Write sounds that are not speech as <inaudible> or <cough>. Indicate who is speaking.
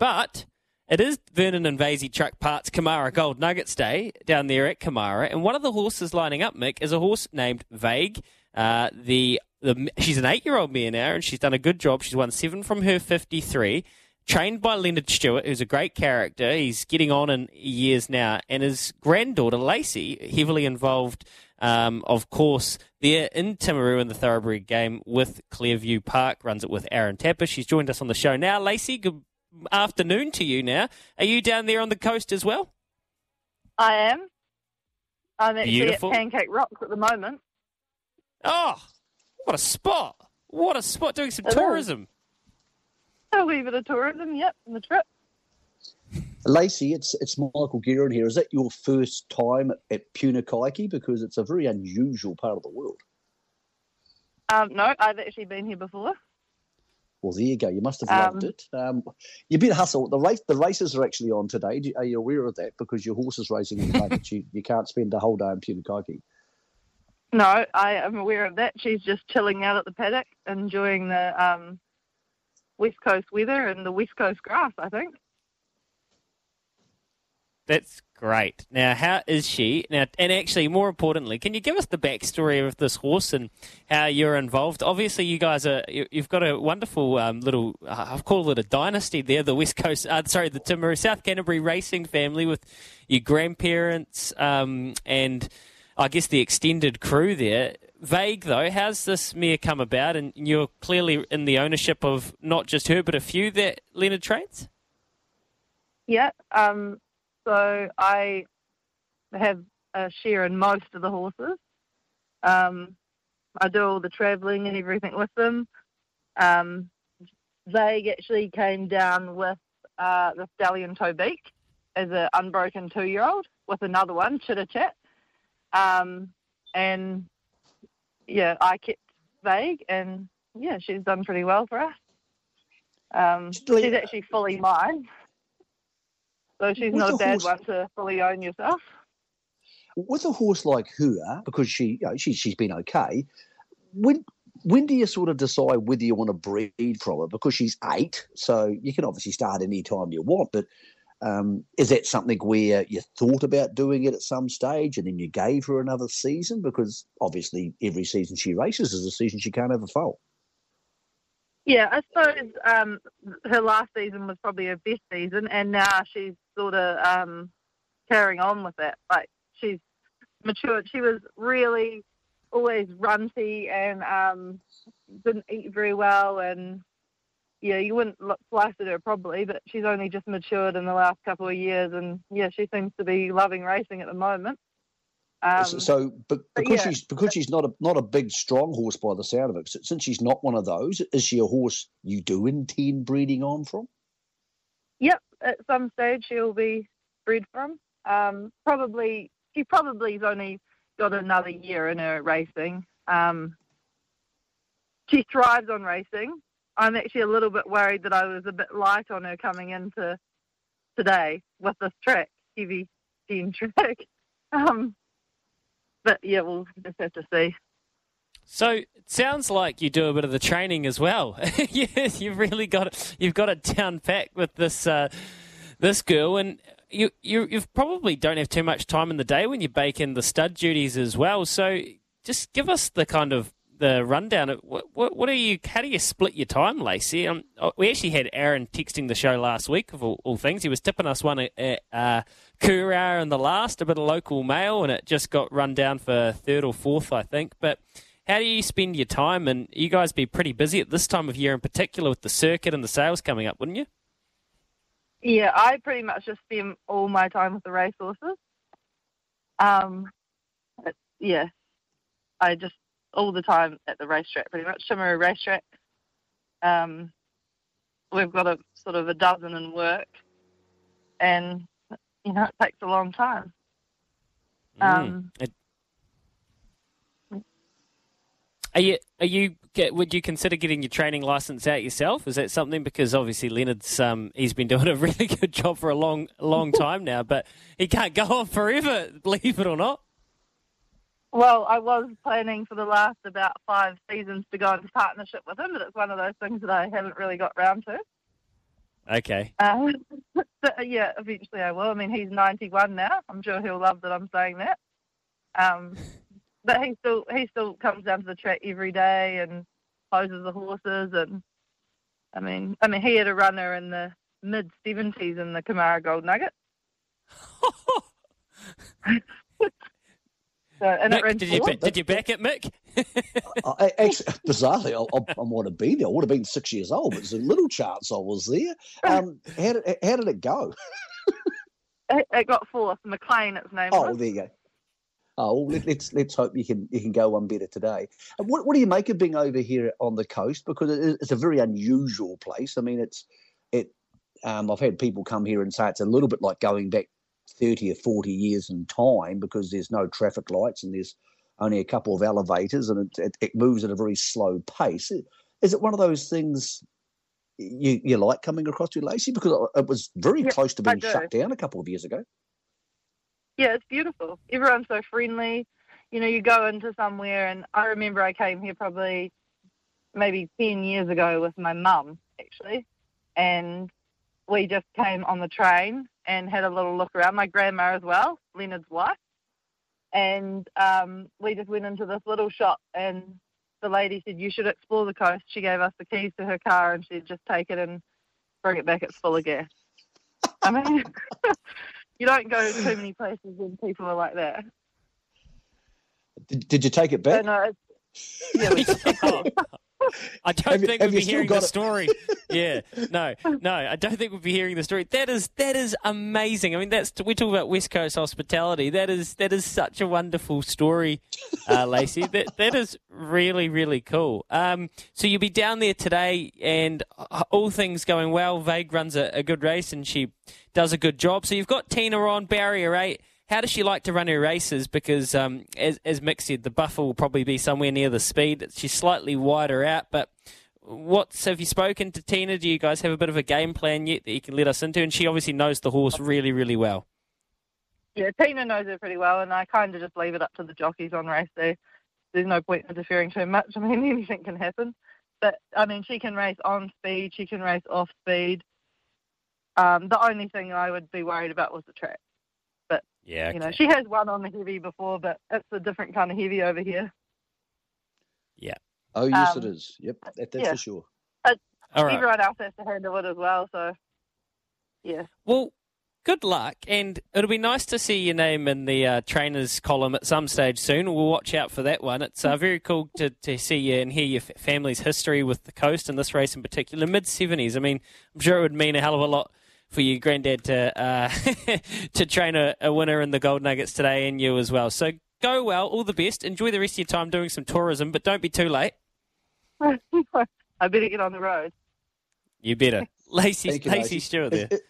Speaker 1: But it is Vernon and Vasey Truck Parts Kumara Gold Nuggets Day down there at Kumara, and one of the horses lining up, Mick, is a horse named Vague. Uh, the, the she's an eight-year-old now, and she's done a good job. She's won seven from her fifty-three. Trained by Leonard Stewart, who's a great character. He's getting on in years now, and his granddaughter Lacy, heavily involved, um, of course, there in Timaru in the Thoroughbred game with Clearview Park. Runs it with Aaron Tapper. She's joined us on the show now. Lacy, good afternoon to you now. Are you down there on the coast as well?
Speaker 2: I am. I'm actually
Speaker 1: Beautiful.
Speaker 2: at Pancake Rocks at the moment.
Speaker 1: Oh, what a spot! What a spot doing some
Speaker 2: It is.
Speaker 1: tourism.
Speaker 2: A wee bit of tourism, yep, on the trip. <laughs>
Speaker 3: Lacy, it's it's Michael Guerin here. Is that your first time at Punakaiki? Because it's a very unusual part of the world.
Speaker 2: Um, no, I've actually been here before.
Speaker 3: Well, there you go. You must have loved
Speaker 2: Um,
Speaker 3: it. Um, you better hustle. The race, the races are actually on today. Do- Are you aware of that? Because your horse is racing in the <laughs> you, you can't spend a whole day in Punakaiki.
Speaker 2: No, I am aware of that. She's just chilling out at the paddock, enjoying the um, West Coast weather and the West Coast grass, I think.
Speaker 1: That's great. Now, how is she? Now, and actually, more importantly, can you give us the backstory of this horse and how you're involved? Obviously, you guys are you- you've got a wonderful um, little uh, I've called it a dynasty there. The West Coast, uh, sorry, the Timaru South Canterbury racing family with your grandparents um, and I guess the extended crew there. Vague though, how's this mare come about? And you're clearly in the ownership of not just her, but a few that Leonard trains.
Speaker 2: Yeah. Um, so I have a share in most of the horses. Um, I do all the travelling and everything with them. Um, Vague actually came down with uh, the stallion Tobeak as an unbroken two-year-old with another one, Chitter Chat. Um, and yeah, I kept Vague, and yeah, she's done pretty well for us. Um, she's actually fully mine. So she's
Speaker 3: With
Speaker 2: not a bad
Speaker 3: horse-
Speaker 2: one to fully own yourself.
Speaker 3: With a horse like her, because she, you know, she she's been okay. When when do you sort of decide whether you want to breed from her? Because she's eight, so you can obviously start any time you want. But um, is that something where you thought about doing it at some stage, and then you gave her another season? Because obviously, every season she races is a season she can't have a foal.
Speaker 2: Yeah, I suppose um, her last season was probably her best season, and now she's sort of um, carrying on with it. Like she's matured. She was really always runty and um, didn't eat very well, and yeah, you wouldn't look slice at her probably, but she's only just matured in the last couple of years, and yeah, she seems to be loving racing at the moment. Um,
Speaker 3: So- but because
Speaker 2: yeah.
Speaker 3: she's because she's not a not a big strong horse by the sound of it, since she's not one of those, is she a horse you do intend breeding on from?
Speaker 2: Yep, at some stage she'll be bred from. Um, probably, she probably's only got another year in her racing. Um, she thrives on racing. I'm actually a little bit worried that I was a bit light on her coming into today with this track, heavy team track. <laughs> Um, but yeah, we'll just have to see.
Speaker 1: So it sounds like you do a bit of the training as well. <laughs> you've really got. You've got it down pat with this uh, this girl, and you you you probably don't have too much time in the day when you bake in the stud duties as well. So just give us the kind of the rundown. What, what, what are you? How do you split your time, Lacy? Um, oh, we actually had Aaron texting the show last week of all, all things. He was tipping us one at, uh, Kura in the last, a bit of local mail, and it just got run down for third or fourth, I think. But how do you spend your time? And you guys be pretty busy at this time of year, in particular, with the circuit and the sales coming up, wouldn't you?
Speaker 2: Yeah, I pretty much just spend all my time with the racehorses. Um, yeah, I just all the time at the racetrack, pretty much Timaru racetrack. Um, we've got a sort of a dozen in work, and you know it takes a long time. Um,
Speaker 1: Mm. It- Are you? Are you? get- Would you consider getting your training license out yourself? Is that something? Because obviously Leonard's um, he's been doing a <laughs> really good job for a long, long time now, but he can't go on forever. Believe it or not.
Speaker 2: Well, I was planning for the last about five seasons to go into partnership with him, but it's one of those things that I haven't really got round to.
Speaker 1: Okay.
Speaker 2: Um, <laughs> but, yeah, eventually I will. I mean, he's 91 now. I'm sure he'll love that I'm saying that. Um, but he still he still comes down to the track every day and poses the horses and I mean I mean he had a runner in the mid 70s in the Kumara Gold Nugget. <laughs> so, and it
Speaker 1: Mick,
Speaker 2: ran
Speaker 1: did you did you back it, Mick? <laughs>
Speaker 3: I, actually, bizarrely, I, I, I might have been there. I would have been six years old, but there's a little chance I was there. Um, how, did, how did it go? <laughs>
Speaker 2: It, it got fourth. McLean, its name
Speaker 3: Oh,
Speaker 2: was.
Speaker 3: there you go. Oh, let, let's let's hope you can you can go one better today. And what what do you make of being over here on the coast? Because it's a very unusual place. I mean, it's it. Um, I've had people come here and say it's a little bit like going back thirty or forty years in time because there's no traffic lights and there's only a couple of elevators and it it, it moves at a very slow pace. Is it one of those things? You, you like coming across to Lacy because it was very
Speaker 2: Yeah,
Speaker 3: close to being shut down a couple of years ago.
Speaker 2: Yeah, it's beautiful. Everyone's so friendly. You know, you go into somewhere, and I remember I came here probably maybe 10 years ago with my mum, actually. And we just came on the train and had a little look around. My grandma as well, Leonard's wife. And um, we just went into this little shop, and the lady said, You should explore the coast. She gave us the keys to her car, and she'd just take it and bring it back. It's full of gas. I mean, <laughs> you don't go to <laughs> too many places when people are like that.
Speaker 3: Did, did you take it
Speaker 2: So,
Speaker 3: back?
Speaker 2: no, it's, yeah, we just
Speaker 1: Oh, <laughs> <laughs> I don't
Speaker 3: Have
Speaker 1: think we'd be hearing the
Speaker 3: it?
Speaker 1: story. <laughs> yeah, no, no, I don't think we'd be hearing the story. That is that is amazing. I mean, that's we talk about West Coast hospitality. That is that is such a wonderful story, uh, Lacy. that that is really really cool. Um, so you'll be down there today, and uh, all things going well. Vague runs a, a good race, and she does a good job. So you've got Tina on barrier eight. How does she like to run her races? Because um, as, as Mick said, the buffer will probably be somewhere near the speed. She's slightly wider out, but what's have you spoken to Tina? Do you guys have a bit of a game plan yet that you can let us into? And she obviously knows the horse really, really well.
Speaker 2: yeah, Tina knows her pretty well, and I kind of just leave it up to the jockeys on race day. There's no point interfering too much. <laughs> I mean, anything can happen. But I mean, she can race on speed. She can race off speed. Um, the only thing I would be worried about was the track.
Speaker 1: Yeah,
Speaker 2: You know, she has won on the heavy before, but it's a different kind of heavy over here. Yeah.
Speaker 3: Oh yes,
Speaker 2: Um,
Speaker 3: it is. Yep, that, that's
Speaker 2: yeah.
Speaker 3: for sure.
Speaker 1: all right.
Speaker 2: Everyone else has to handle it as well. So, yeah.
Speaker 1: Well, good luck, and it'll be nice to see your name in the uh, trainers column at some stage soon. We'll watch out for that one. It's uh, very cool to, to see you and hear your family's history with the coast and this race in particular. Mid seventies. I mean, I'm sure it would mean a hell of a lot for your granddad to uh, <laughs> to train a, a winner in the Gold Nuggets today, and you as well. So go well. All the best. Enjoy the rest of your time doing some tourism, but don't be too late. <laughs>
Speaker 2: I better get on the road.
Speaker 1: You better. <laughs>
Speaker 3: Lacy, you,
Speaker 1: Lacy
Speaker 3: Lacy.
Speaker 1: Stewart
Speaker 3: Is,
Speaker 1: there.
Speaker 3: is-